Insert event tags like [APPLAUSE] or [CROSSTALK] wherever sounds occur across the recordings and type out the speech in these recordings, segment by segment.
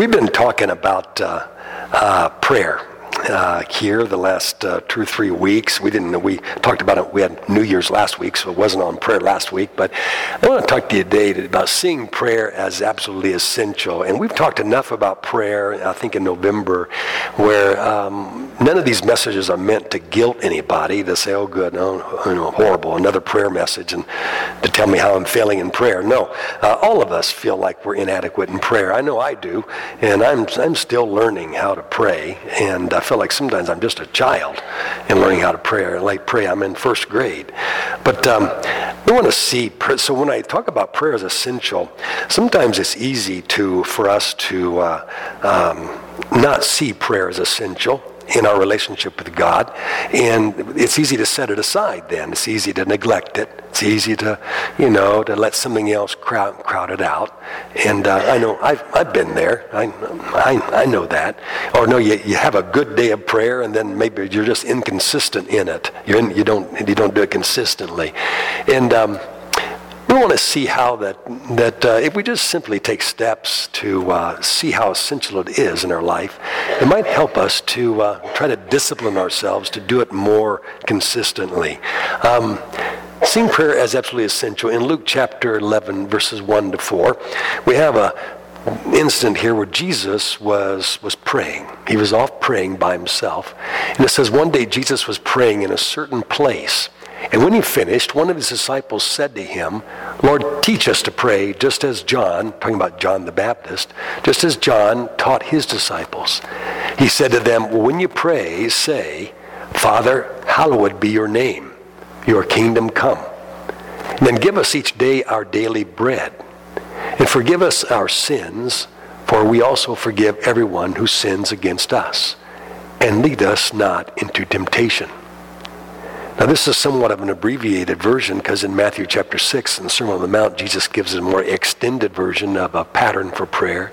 We've been talking about uh, uh, prayer uh, here the last uh, two or three weeks. We didn't. We talked about it. We had New Year's last week, so it wasn't on prayer last week. But I want to talk to you today about seeing prayer as absolutely essential. And we've talked enough about prayer. I think in November, where um, none of these messages are meant to guilt anybody to say, "Oh, good, no, you know, horrible, another prayer message," and to tell me how I'm failing in prayer. No, uh, all of us feel like we're inadequate in prayer. I know I do, and I'm I'm still learning how to pray and. Feel like sometimes I'm just a child in learning how to pray. Like pray, I'm in first grade. But um, we want to see. So when I talk about prayer as essential, sometimes it's easy to for us to uh, um, not see prayer as essential in our relationship with God. And it's easy to set it aside then. It's easy to neglect it. It's easy to, you know, to let something else crowd, crowd it out. And uh, I know I've, I've been there. I, I, I know that. Or no, you, you have a good day of prayer and then maybe you're just inconsistent in it. You're in, you, don't, you don't do it consistently. And, um, we want to see how that, that uh, if we just simply take steps to uh, see how essential it is in our life, it might help us to uh, try to discipline ourselves to do it more consistently. Um, seeing prayer as absolutely essential. In Luke chapter 11, verses 1 to 4, we have a incident here where Jesus was, was praying. He was off praying by himself. And it says one day Jesus was praying in a certain place. And when he finished, one of his disciples said to him, Lord, teach us to pray, just as John, talking about John the Baptist, just as John taught his disciples. He said to them, well, When you pray, say, Father, hallowed be your name, your kingdom come. And then give us each day our daily bread. And forgive us our sins, for we also forgive everyone who sins against us. And lead us not into temptation now, this is somewhat of an abbreviated version because in Matthew chapter 6, in the Sermon on the Mount, Jesus gives a more extended version of a pattern for prayer.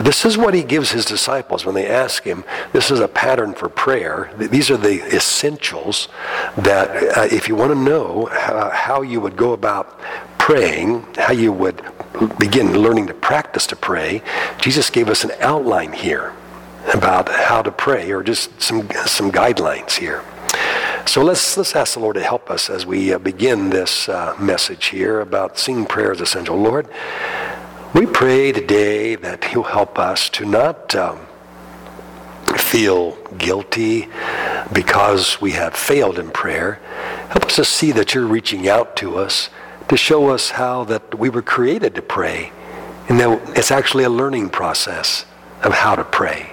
This is what he gives his disciples when they ask him. This is a pattern for prayer. These are the essentials that, uh, if you want to know how, how you would go about praying, how you would begin learning to practice to pray, Jesus gave us an outline here about how to pray, or just some, some guidelines here. So let's, let's ask the Lord to help us as we uh, begin this uh, message here about seeing prayer as essential. Lord, we pray today that He'll help us to not um, feel guilty because we have failed in prayer. Help us to see that you're reaching out to us to show us how that we were created to pray and that it's actually a learning process of how to pray.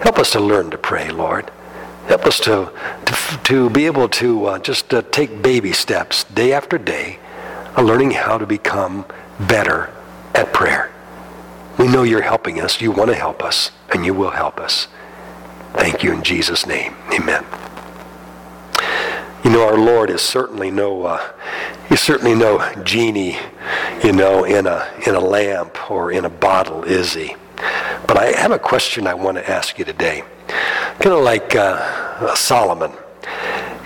Help us to learn to pray, Lord. Help us to, to, to be able to uh, just uh, take baby steps day after day, learning how to become better at prayer. We know you're helping us. You want to help us, and you will help us. Thank you in Jesus' name. Amen. You know, our Lord is certainly no, uh, he's certainly no genie, you know, in a, in a lamp or in a bottle, is he? But I have a question I want to ask you today kind of like uh, Solomon.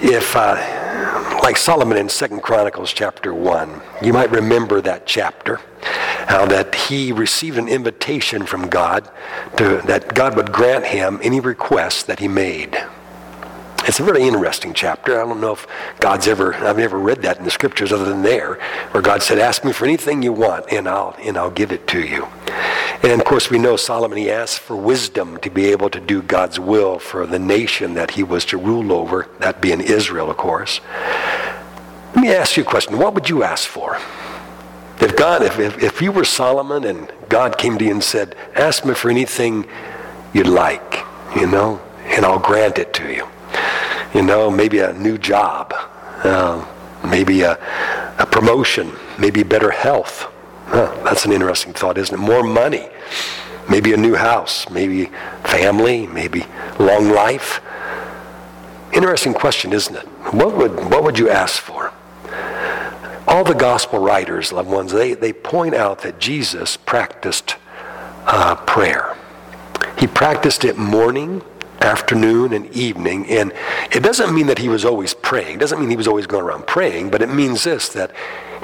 If, uh, like Solomon in Second Chronicles chapter 1, you might remember that chapter, how that he received an invitation from God to, that God would grant him any request that he made. It's a very interesting chapter. I don't know if God's ever, I've never read that in the scriptures other than there, where God said, ask me for anything you want and I'll, and I'll give it to you. And of course, we know Solomon, he asked for wisdom to be able to do God's will for the nation that he was to rule over, that being Israel, of course. Let me ask you a question. What would you ask for? If God, if, if, if you were Solomon and God came to you and said, ask me for anything you'd like, you know, and I'll grant it to you you know, maybe a new job, uh, maybe a, a, promotion, maybe better health. Huh, that's an interesting thought, isn't it? More money, maybe a new house, maybe family, maybe long life. Interesting question, isn't it? What would, what would you ask for? All the gospel writers, loved ones, they, they point out that Jesus practiced uh, prayer. He practiced it morning, afternoon and evening. And it doesn't mean that he was always praying. It doesn't mean he was always going around praying, but it means this that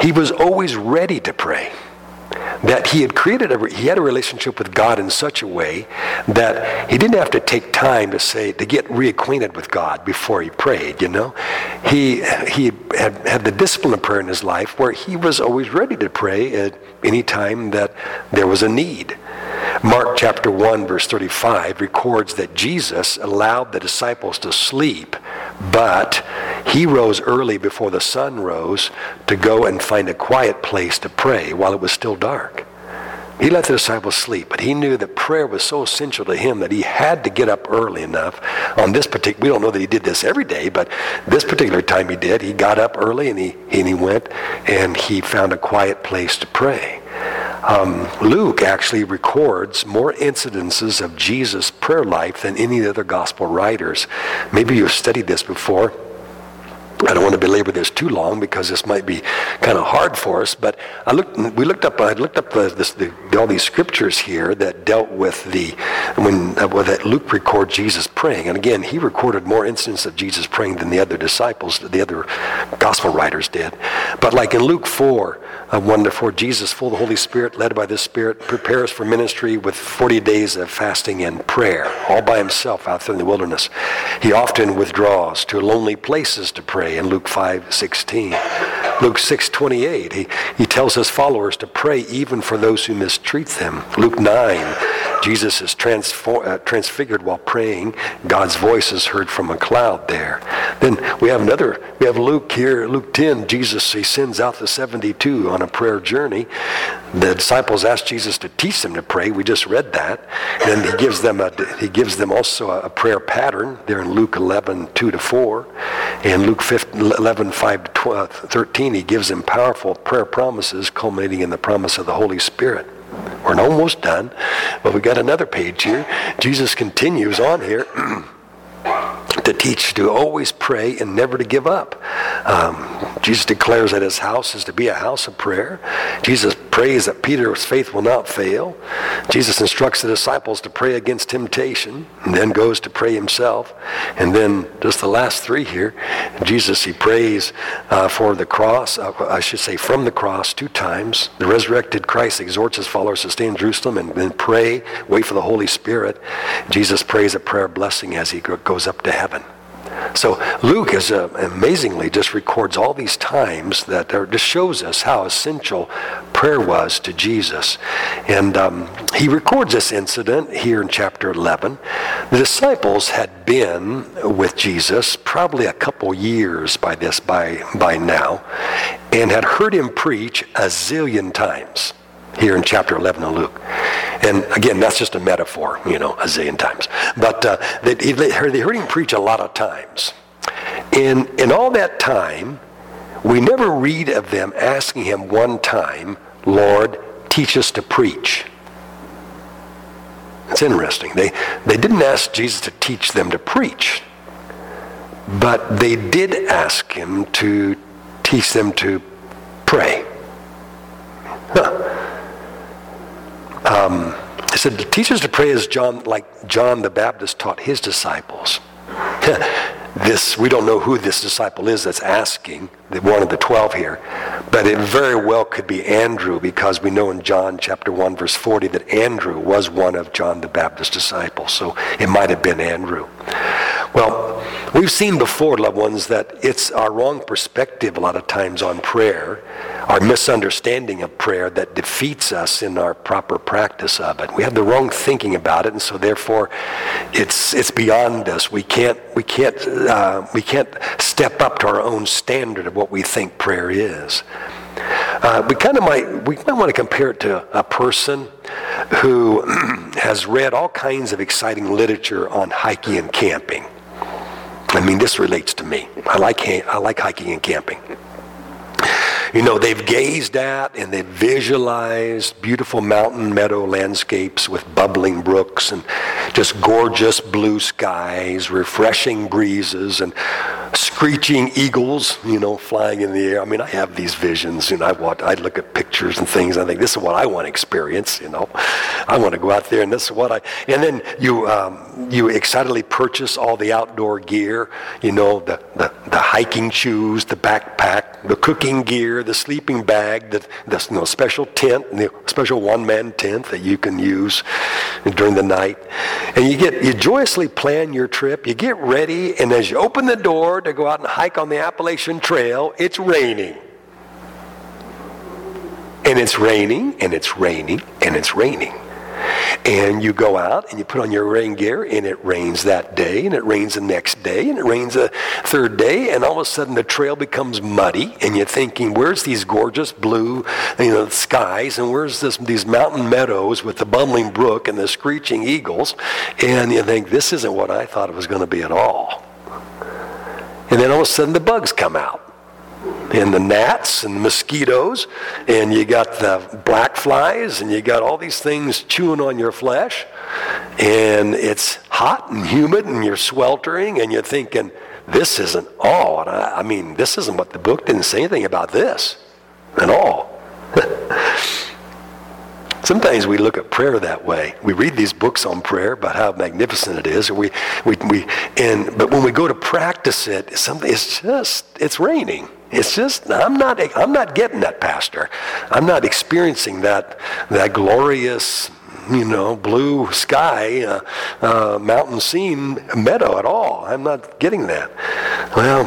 he was always ready to pray. that he had created a, he had a relationship with God in such a way that he didn't have to take time to say, to get reacquainted with God before he prayed, you know? He, he had, had the discipline of prayer in his life where he was always ready to pray at any time that there was a need. Mark chapter 1, verse 35 records that Jesus allowed the disciples to sleep, but he rose early before the sun rose to go and find a quiet place to pray while it was still dark. He let the disciples sleep, but he knew that prayer was so essential to him that he had to get up early enough. On this particular, we don't know that he did this every day, but this particular time he did. He got up early and he, and he went and he found a quiet place to pray. Um, Luke actually records more incidences of Jesus' prayer life than any of the other gospel writers. Maybe you've studied this before. I don't want to belabor this too long because this might be kind of hard for us. But I looked, we looked up, I looked up uh, this, the, all these scriptures here that dealt with the when uh, well, that Luke records Jesus praying, and again he recorded more instances of Jesus praying than the other disciples, the other gospel writers did. But like in Luke four, uh, one to four, Jesus, full of the Holy Spirit, led by the Spirit, prepares for ministry with forty days of fasting and prayer, all by himself out there in the wilderness. He often withdraws to lonely places to pray in Luke 5 16. Luke 6 28, he, he tells his followers to pray even for those who mistreat them. Luke 9, Jesus is uh, transfigured while praying. God's voice is heard from a cloud there. Then we have another, we have Luke here, Luke 10, Jesus, he sends out the 72 on a prayer journey. The disciples ask Jesus to teach them to pray. We just read that. And he gives them a, he gives them also a, prayer pattern there in Luke 11, 2 to 4. And Luke 11, 5 to 12, 13, he gives them powerful prayer promises culminating in the promise of the Holy Spirit. We're almost done, but we got another page here. Jesus continues on here. [CLEARS THROAT] to teach to always pray and never to give up. Um, Jesus declares that his house is to be a house of prayer. Jesus prays that Peter's faith will not fail. Jesus instructs the disciples to pray against temptation and then goes to pray himself. And then just the last three here, Jesus, he prays uh, for the cross, uh, I should say from the cross two times. The resurrected Christ exhorts his followers to stay in Jerusalem and then pray, wait for the Holy Spirit. Jesus prays a prayer blessing as he goes up to heaven. So Luke is uh, amazingly just records all these times that just shows us how essential prayer was to Jesus. And um, he records this incident here in chapter 11. The disciples had been with Jesus probably a couple years by this by, by now and had heard him preach a zillion times here in chapter 11 of Luke. And again, that's just a metaphor, you know, a zillion times. But uh, they, they, heard, him preach a lot of times. In, in all that time, we never read of them asking him one time, Lord, teach us to preach. It's interesting. They, they didn't ask Jesus to teach them to preach, but they did ask him to teach them to pray. Huh. Um, he said, teach us to pray as John, like John the Baptist taught his disciples. [LAUGHS] this, we don't know who this disciple is that's asking, one of the 12 here, but it very well could be Andrew because we know in John chapter 1 verse 40 that Andrew was one of John the Baptist's disciples. So it might have been Andrew. Well, we've seen before, loved ones, that it's our wrong perspective a lot of times on prayer, our misunderstanding of prayer that defeats us in our proper practice of it. We have the wrong thinking about it, and so therefore, it's it's beyond us. We can't we can't uh, we can't step up to our own standard of what we think prayer is. Uh, we kind of might we might want to compare it to a person who [CLEARS THROAT] has read all kinds of exciting literature on hiking and camping. I mean, this relates to me. I like, I like hiking and camping. You know, they've gazed at and they've visualized beautiful mountain meadow landscapes with bubbling brooks and just gorgeous blue skies, refreshing breezes, and screeching eagles, you know, flying in the air. I mean, I have these visions, and I want, I look at pictures and things. And I think this is what I want to experience. You know, I want to go out there, and this is what I. And then you um, you excitedly purchase all the outdoor gear. You know, the, the the hiking shoes, the backpack, the cooking gear, the sleeping bag, the the you know, special tent, the special one man tent that you can use during the night. And you get you joyously plan your trip. You get ready, and as you open the door to go out and hike on the Appalachian Trail, it's raining. And it's raining, and it's raining, and it's raining. And you go out and you put on your rain gear, and it rains that day, and it rains the next day, and it rains the third day, and all of a sudden the trail becomes muddy, and you're thinking, where's these gorgeous blue you know, skies, and where's this, these mountain meadows with the bubbling brook and the screeching eagles? And you think, this isn't what I thought it was going to be at all. And then all of a sudden the bugs come out. And the gnats and the mosquitoes, and you got the black flies, and you got all these things chewing on your flesh. And it's hot and humid, and you're sweltering, and you're thinking, this isn't all. And I, I mean, this isn't what the book didn't say anything about this at all. [LAUGHS] Sometimes we look at prayer that way. We read these books on prayer about how magnificent it is. We, we, we, and, but when we go to practice it, something, it's just, it's raining. It's just, I'm not, I'm not getting that, Pastor. I'm not experiencing that, that glorious, you know, blue sky, uh, uh, mountain scene meadow at all. I'm not getting that. Well,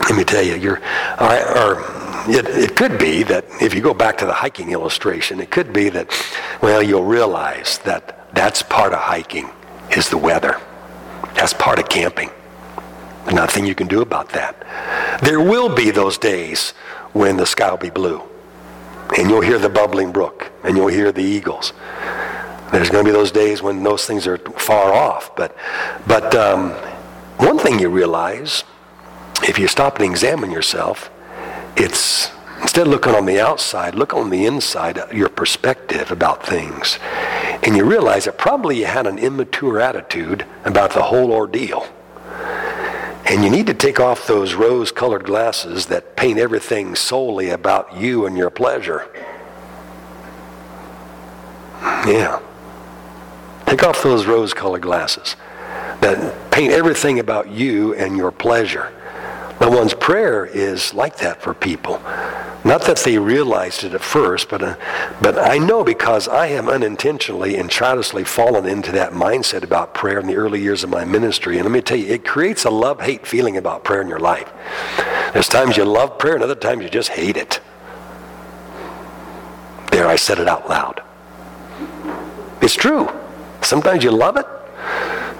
let me tell you, you're, or, or it, it could be that if you go back to the hiking illustration, it could be that, well, you'll realize that that's part of hiking is the weather. That's part of camping. Nothing you can do about that. There will be those days when the sky will be blue. And you'll hear the bubbling brook. And you'll hear the eagles. There's going to be those days when those things are far off. But, but um, one thing you realize, if you stop and examine yourself, it's instead of looking on the outside, look on the inside, your perspective about things. And you realize that probably you had an immature attitude about the whole ordeal. And you need to take off those rose colored glasses that paint everything solely about you and your pleasure. Yeah. Take off those rose colored glasses that paint everything about you and your pleasure. Now, one's prayer is like that for people. Not that they realized it at first, but, uh, but I know because I have unintentionally and childishly fallen into that mindset about prayer in the early years of my ministry. And let me tell you, it creates a love hate feeling about prayer in your life. There's times you love prayer, and other times you just hate it. There, I said it out loud. It's true. Sometimes you love it.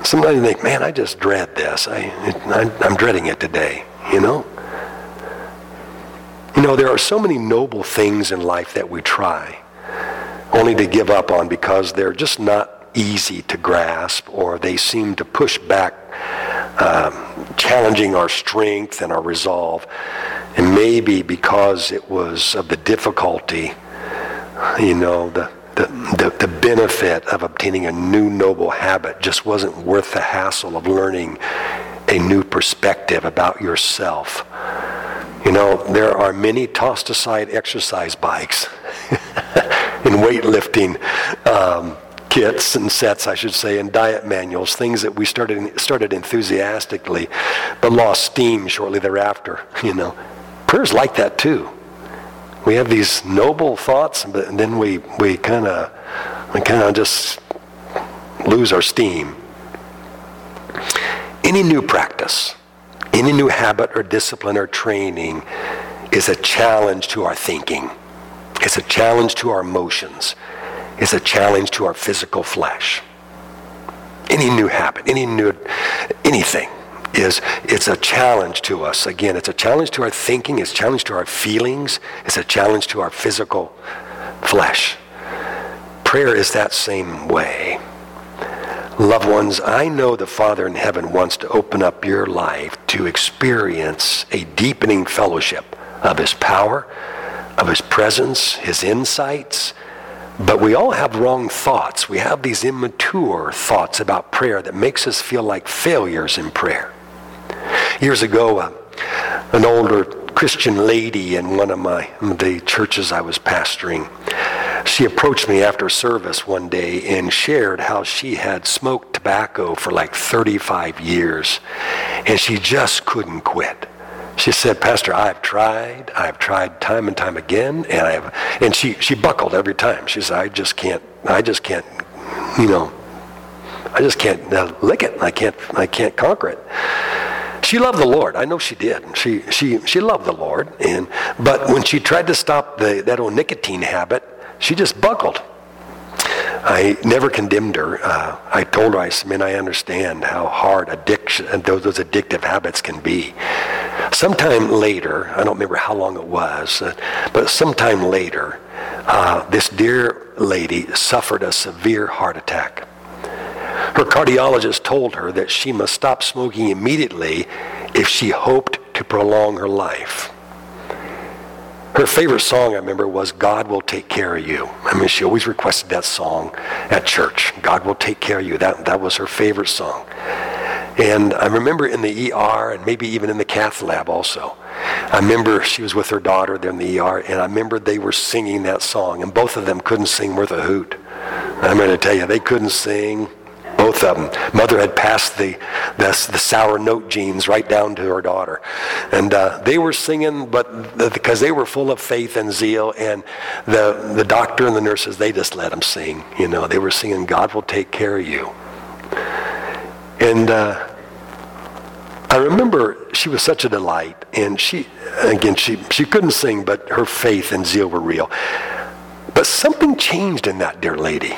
Sometimes you think, man, I just dread this. I, I, I'm dreading it today you know? You know, there are so many noble things in life that we try only to give up on because they're just not easy to grasp or they seem to push back, um, challenging our strength and our resolve. And maybe because it was of the difficulty, you know, the, the, the, the benefit of obtaining a new noble habit just wasn't worth the hassle of learning a new perspective about yourself. You know, there are many tossed aside exercise bikes [LAUGHS] in weightlifting um, kits and sets, I should say, and diet manuals, things that we started, started enthusiastically but lost steam shortly thereafter. [LAUGHS] You know, prayer's like that too. We have these noble thoughts, but then we, we kind of we kind of just lose our steam. Any new practice, any new habit or discipline or training is a challenge to our thinking. It's a challenge to our emotions. It's a challenge to our physical flesh. Any new habit, any new anything is it's a challenge to us. Again, it's a challenge to our thinking, it's a challenge to our feelings, it's a challenge to our physical flesh. Prayer is that same way. Loved ones, I know the Father in heaven wants to open up your life to experience a deepening fellowship of his power, of his presence, his insights. But we all have wrong thoughts. We have these immature thoughts about prayer that makes us feel like failures in prayer. Years ago, uh, an older Christian lady in one of my the churches I was pastoring, she approached me after service one day and shared how she had smoked tobacco for like 35 years, and she just couldn't quit. She said, Pastor, I've tried, I've tried time and time again, and I've, and she, she buckled every time. She said, I just can't, I just can't, you know, I just can't uh, lick it. I can't, I can't conquer it. She loved the Lord. I know she did. She, she, she loved the Lord. And, but when she tried to stop the, that old nicotine habit, she just buckled. I never condemned her. Uh, I told her, I said, man, I understand how hard addiction and those, those addictive habits can be. Sometime later, I don't remember how long it was, uh, but sometime later, uh, this dear lady suffered a severe heart attack. Her cardiologist told her that she must stop smoking immediately if she hoped to prolong her life. Her favorite song, I remember, was God Will Take Care of You. I mean, she always requested that song at church. God Will Take Care of You. That, that was her favorite song. And I remember in the ER and maybe even in the cath lab also. I remember she was with her daughter there in the ER, and I remember they were singing that song, and both of them couldn't sing worth a hoot. I'm going to tell you, they couldn't sing both of them. Mother had passed the, the, the sour note genes right down to her daughter. And uh, they were singing, but because they were full of faith and zeal, and the, the doctor and the nurses, they just let them sing. You know, they were singing, God will take care of you. And uh, I remember she was such a delight, and she, again, she, she couldn't sing, but her faith and zeal were real. But something changed in that dear lady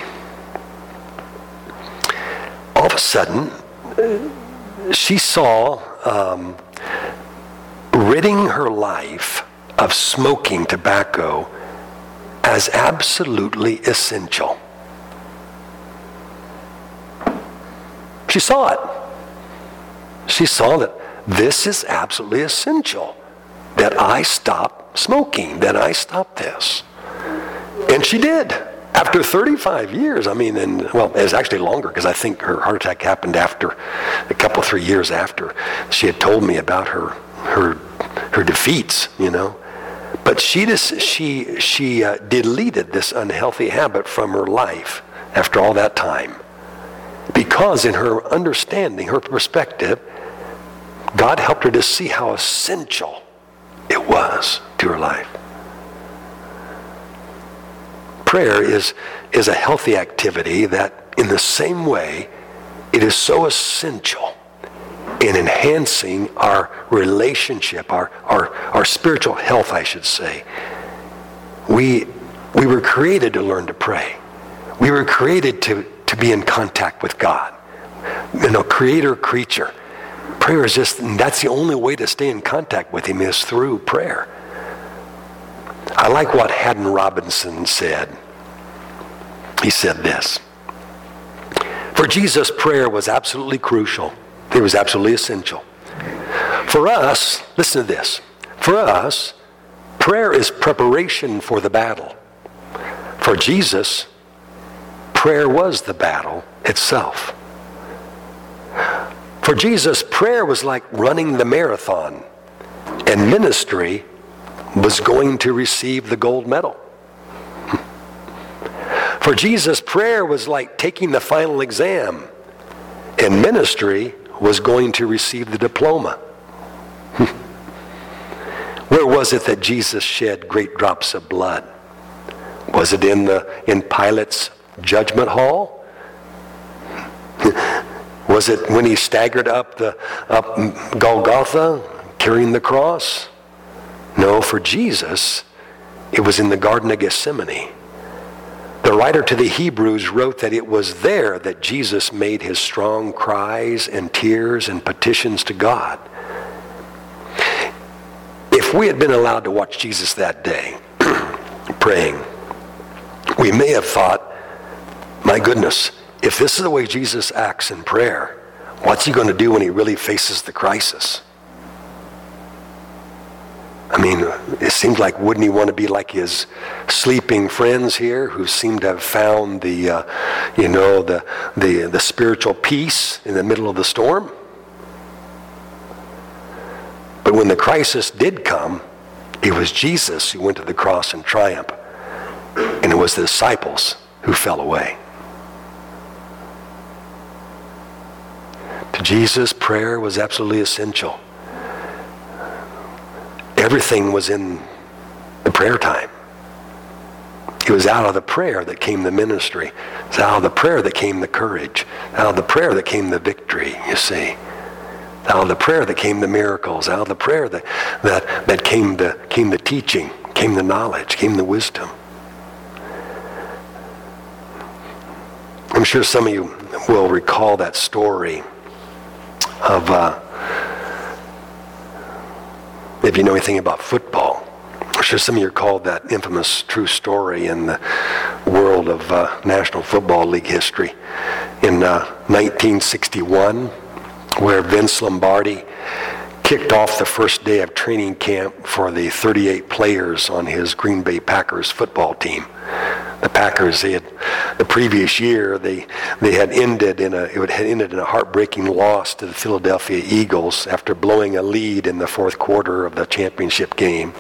all of a sudden, she saw um, ridding her life of smoking tobacco as absolutely essential. She saw it. She saw that this is absolutely essential that I stop smoking, that I stop this. And she did after 35 years, I mean, and well, it was actually longer because I think her heart attack happened after a couple, three years after she had told me about her her her defeats, you know. But she just she she uh, deleted this unhealthy habit from her life after all that time, because in her understanding, her perspective, God helped her to see how essential it was to her life prayer is, is a healthy activity that, in the same way, it is so essential in enhancing our relationship, our, our, our spiritual health, I should say. We, we were created to learn to pray. We were created to, to be in contact with God. You know, creator, creature. Prayer is just, that's the only way to stay in contact with Him is through prayer. I like what Haddon Robinson said. He said this For Jesus, prayer was absolutely crucial, it was absolutely essential. For us, listen to this. For us, prayer is preparation for the battle. For Jesus, prayer was the battle itself. For Jesus, prayer was like running the marathon, and ministry was going to receive the gold medal. For Jesus, prayer was like taking the final exam, and ministry was going to receive the diploma. [LAUGHS] Where was it that Jesus shed great drops of blood? Was it in the in Pilate's judgment hall? [LAUGHS] was it when he staggered up the up Golgotha carrying the cross? No, for Jesus, it was in the Garden of Gethsemane. The writer to the Hebrews wrote that it was there that Jesus made his strong cries and tears and petitions to God. If we had been allowed to watch Jesus that day [CLEARS THROAT] praying, we may have thought, my goodness, if this is the way Jesus acts in prayer, what's he going to do when he really faces the crisis? I mean, it seemed like wouldn't he want to be like his sleeping friends here who seem to have found the, uh, you know, the, the, the spiritual peace in the middle of the storm? But when the crisis did come, it was Jesus who went to the cross in triumph, and it was the disciples who fell away. To Jesus, prayer was absolutely essential. Everything was in the prayer time. It was out of the prayer that came the ministry. It was out of the prayer that came the courage. Out of the prayer that came the victory, you see. Out of the prayer that came the miracles. Out of the prayer that, that, that came, the, came the teaching, came the knowledge, came the wisdom. I'm sure some of you will recall that story of, uh, if you know anything about football. I'm sure some of you recall that infamous true story in the world of uh, National Football League history in uh, 1961, where Vince Lombardi kicked off the first day of training camp for the 38 players on his Green Bay Packers football team. The Packers, they had, the previous year, they, they had ended in a, it had ended in a heartbreaking loss to the Philadelphia Eagles after blowing a lead in the fourth quarter of the championship game.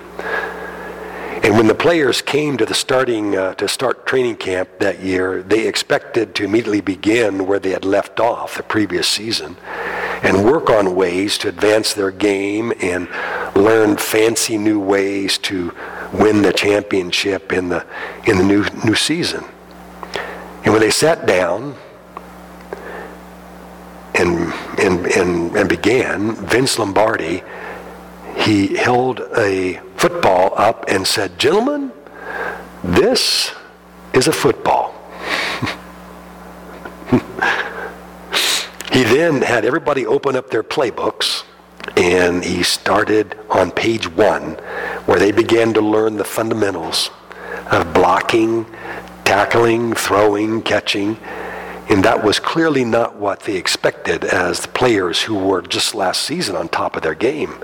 And when the players came to the starting uh, to start training camp that year, they expected to immediately begin where they had left off the previous season and work on ways to advance their game and learn fancy new ways to win the championship in the in the new new season. And when they sat down and and and, and began, Vince Lombardi he held a football up and said, Gentlemen, this is a football. [LAUGHS] he then had everybody open up their playbooks and he started on page one where they began to learn the fundamentals of blocking, tackling, throwing, catching. And that was clearly not what they expected as the players who were just last season on top of their game.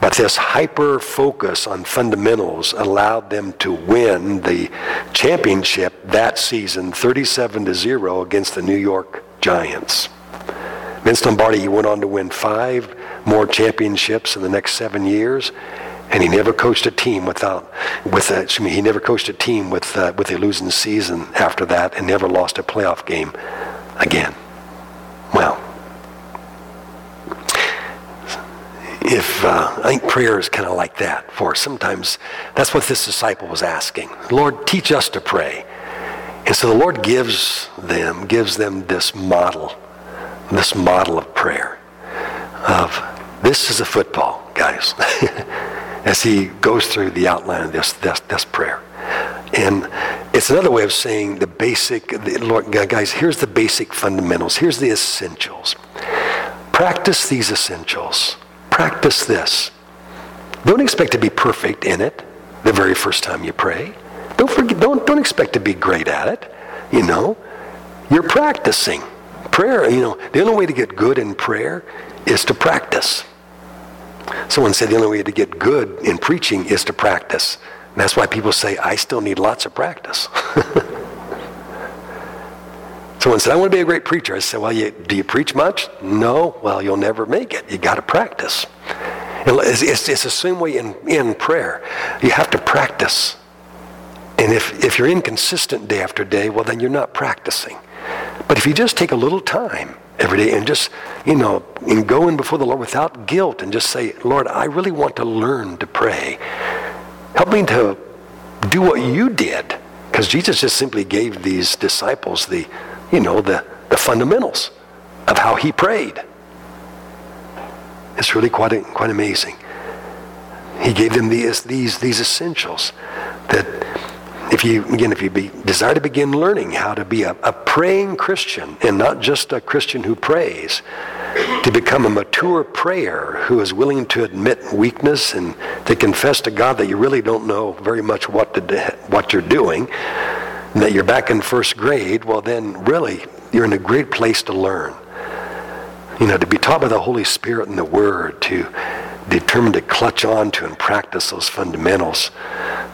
But this hyper focus on fundamentals allowed them to win the championship that season 37 to 0 against the New York Giants. Vince Lombardi went on to win five more championships in the next seven years, and he never coached a team without with a, excuse me, he never coached a team with uh, with a losing season after that, and never lost a playoff game again. Well, if uh, I think prayer is kind of like that for. Sometimes that's what this disciple was asking. Lord, teach us to pray. And so the Lord gives them, gives them this model, this model of prayer. Of this is a football, guys. [LAUGHS] As he goes through the outline of this, this, this prayer. And it's another way of saying the basic, the, Lord, guys, here's the basic fundamentals. Here's the essentials. Practice these essentials practice this. Don't expect to be perfect in it the very first time you pray. Don't, forget, don't, don't expect to be great at it. You know, you're practicing. Prayer, you know, the only way to get good in prayer is to practice. Someone said the only way to get good in preaching is to practice. And that's why people say, I still need lots of practice. [LAUGHS] Someone said, I want to be a great preacher. I said, well, you, do you preach much? No. Well, you'll never make it. You got to practice. It's, it's, it's, the same way in, in prayer. You have to practice. And if, if you're inconsistent day after day, well, then you're not practicing. But if you just take a little time every day and just, you know, and go in before the Lord without guilt and just say, Lord, I really want to learn to pray. Help me to do what you did. Because Jesus just simply gave these disciples the you know, the, the fundamentals of how he prayed. It's really quite, quite amazing. He gave them these, these, these essentials that if you, again, if you be, desire to begin learning how to be a, a praying Christian and not just a Christian who prays, to become a mature prayer who is willing to admit weakness and to confess to God that you really don't know very much what, to, what you're doing, that you're back in first grade, well, then really you're in a great place to learn. You know, to be taught by the Holy Spirit and the Word, to determine to clutch on to and practice those fundamentals,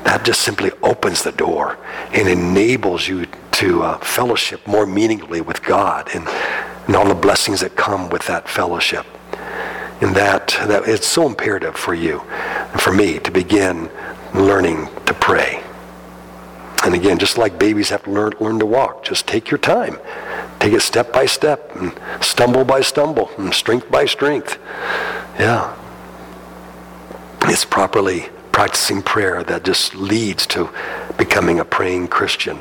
that just simply opens the door and enables you to uh, fellowship more meaningfully with God and, and all the blessings that come with that fellowship. And that, that it's so imperative for you and for me to begin learning to pray. And again, just like babies have to learn, learn to walk, just take your time. Take it step by step and stumble by stumble and strength by strength. Yeah. It's properly practicing prayer that just leads to becoming a praying Christian.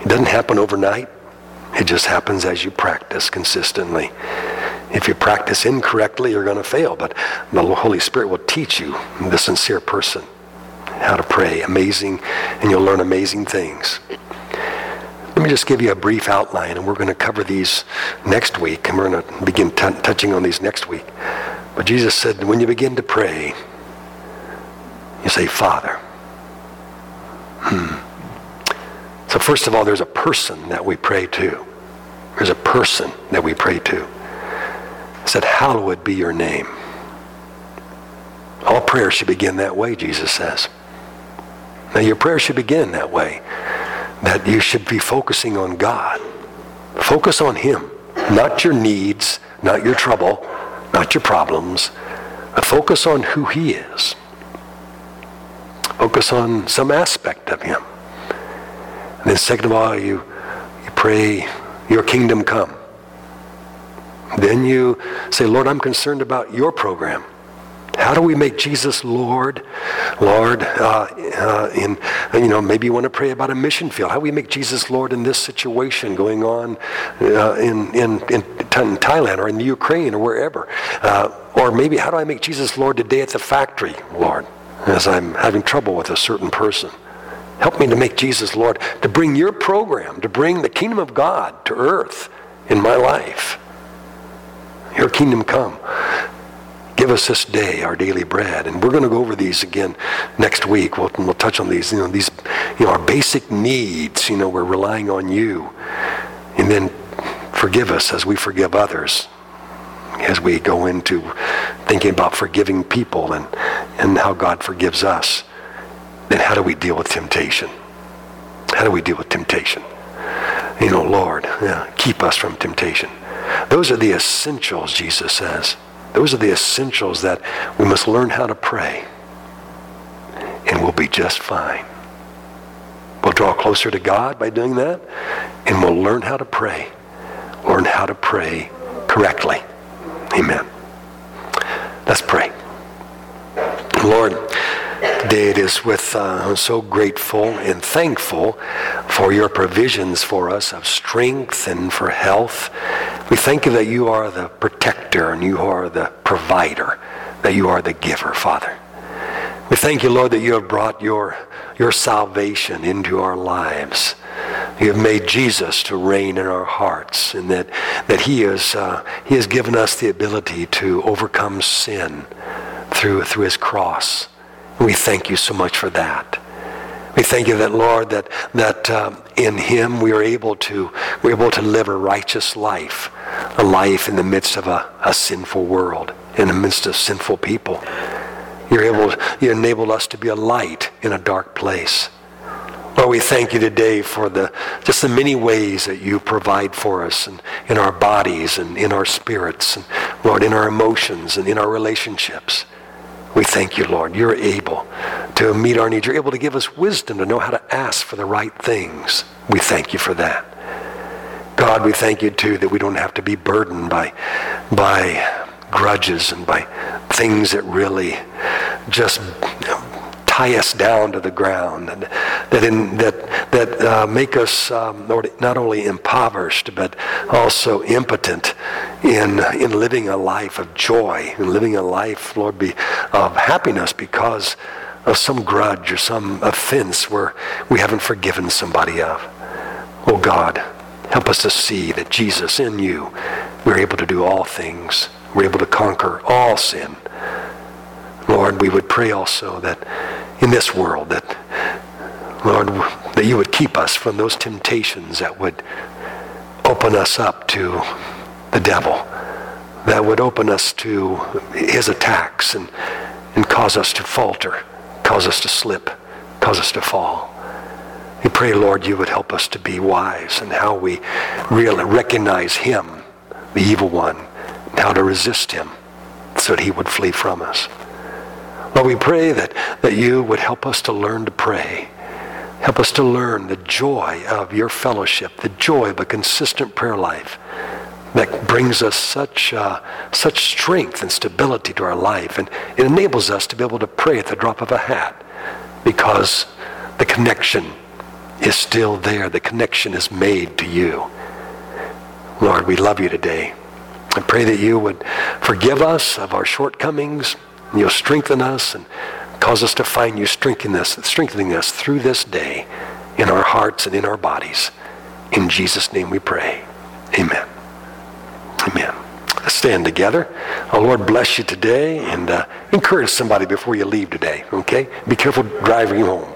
It doesn't happen overnight. It just happens as you practice consistently. If you practice incorrectly, you're going to fail, but the Holy Spirit will teach you, the sincere person, how to pray. Amazing, and you'll learn amazing things. Let me just give you a brief outline, and we're going to cover these next week, and we're going to begin t- touching on these next week. But Jesus said, when you begin to pray, you say, Father. Hmm. So first of all, there's a person that we pray to. There's a person that we pray to. It said, hallowed be your name. All prayer should begin that way, Jesus says. Now your prayer should begin that way. That you should be focusing on God. Focus on Him. Not your needs, not your trouble, not your problems, but focus on who He is. Focus on some aspect of Him. And then second of all, you, you pray, your kingdom come. Then you say, Lord, I'm concerned about your program. How do we make Jesus Lord? Lord, uh, uh, in, you know, maybe you want to pray about a mission field. How do we make Jesus Lord in this situation going on uh, in, in, in, Thailand or in the Ukraine or wherever? Uh, or maybe how do I make Jesus Lord today at the factory, Lord, as I'm having trouble with a certain person? Help me to make Jesus Lord, to bring your program, to bring the kingdom of God to earth in my life. Your kingdom come. Give us this day our daily bread. And we're going to go over these again next week. We'll, we'll touch on these, you know, these, you know, our basic needs. You know, we're relying on you. And then forgive us as we forgive others. As we go into thinking about forgiving people and, and how God forgives us, then how do we deal with temptation? How do we deal with temptation? You know, Lord, yeah, keep us from temptation. Those are the essentials, Jesus says. Those are the essentials that we must learn how to pray. And we'll be just fine. We'll draw closer to God by doing that. And we'll learn how to pray. Learn how to pray correctly. Amen. Let's pray. Lord, today it is with uh, I'm so grateful and thankful for your provisions for us of strength and for health. We thank you that you are the protector and you are the provider, that you are the giver, Father. We thank you, Lord, that you have brought your, your salvation into our lives. You have made Jesus to reign in our hearts, and that, that he, is, uh, he has given us the ability to overcome sin through, through his cross. We thank you so much for that. We thank you that, Lord, that, that um, in him we are able to, we're able to live a righteous life, a life in the midst of a, a sinful world, in the midst of sinful people. You're able, you enabled us to be a light in a dark place. Lord, we thank you today for the just the many ways that you provide for us and in our bodies and in our spirits and Lord, in our emotions and in our relationships. We thank you, Lord. You're able to meet our needs. You're able to give us wisdom to know how to ask for the right things. We thank you for that. God, we thank you too that we don't have to be burdened by, by grudges and by things that really just tie us down to the ground and that in that that uh, make us um, not only impoverished but also impotent in in living a life of joy and living a life lord be of happiness because of some grudge or some offense where we haven't forgiven somebody of. Oh god help us to see that jesus in you we're able to do all things. We're able to conquer all sin. Lord, we would pray also that in this world that, Lord, that you would keep us from those temptations that would open us up to the devil, that would open us to his attacks and, and cause us to falter, cause us to slip, cause us to fall. We pray, Lord, you would help us to be wise in how we really recognize him, the evil one, and how to resist him so that he would flee from us. Lord, we pray that, that you would help us to learn to pray. Help us to learn the joy of your fellowship, the joy of a consistent prayer life that brings us such, uh, such strength and stability to our life. And it enables us to be able to pray at the drop of a hat because the connection is still there. The connection is made to you. Lord, we love you today. I pray that you would forgive us of our shortcomings. You'll strengthen us and cause us to find you strengthening us, strengthening us through this day in our hearts and in our bodies. In Jesus' name we pray. Amen. Amen. Let's stand together. Our Lord bless you today and uh, encourage somebody before you leave today, okay? Be careful driving home.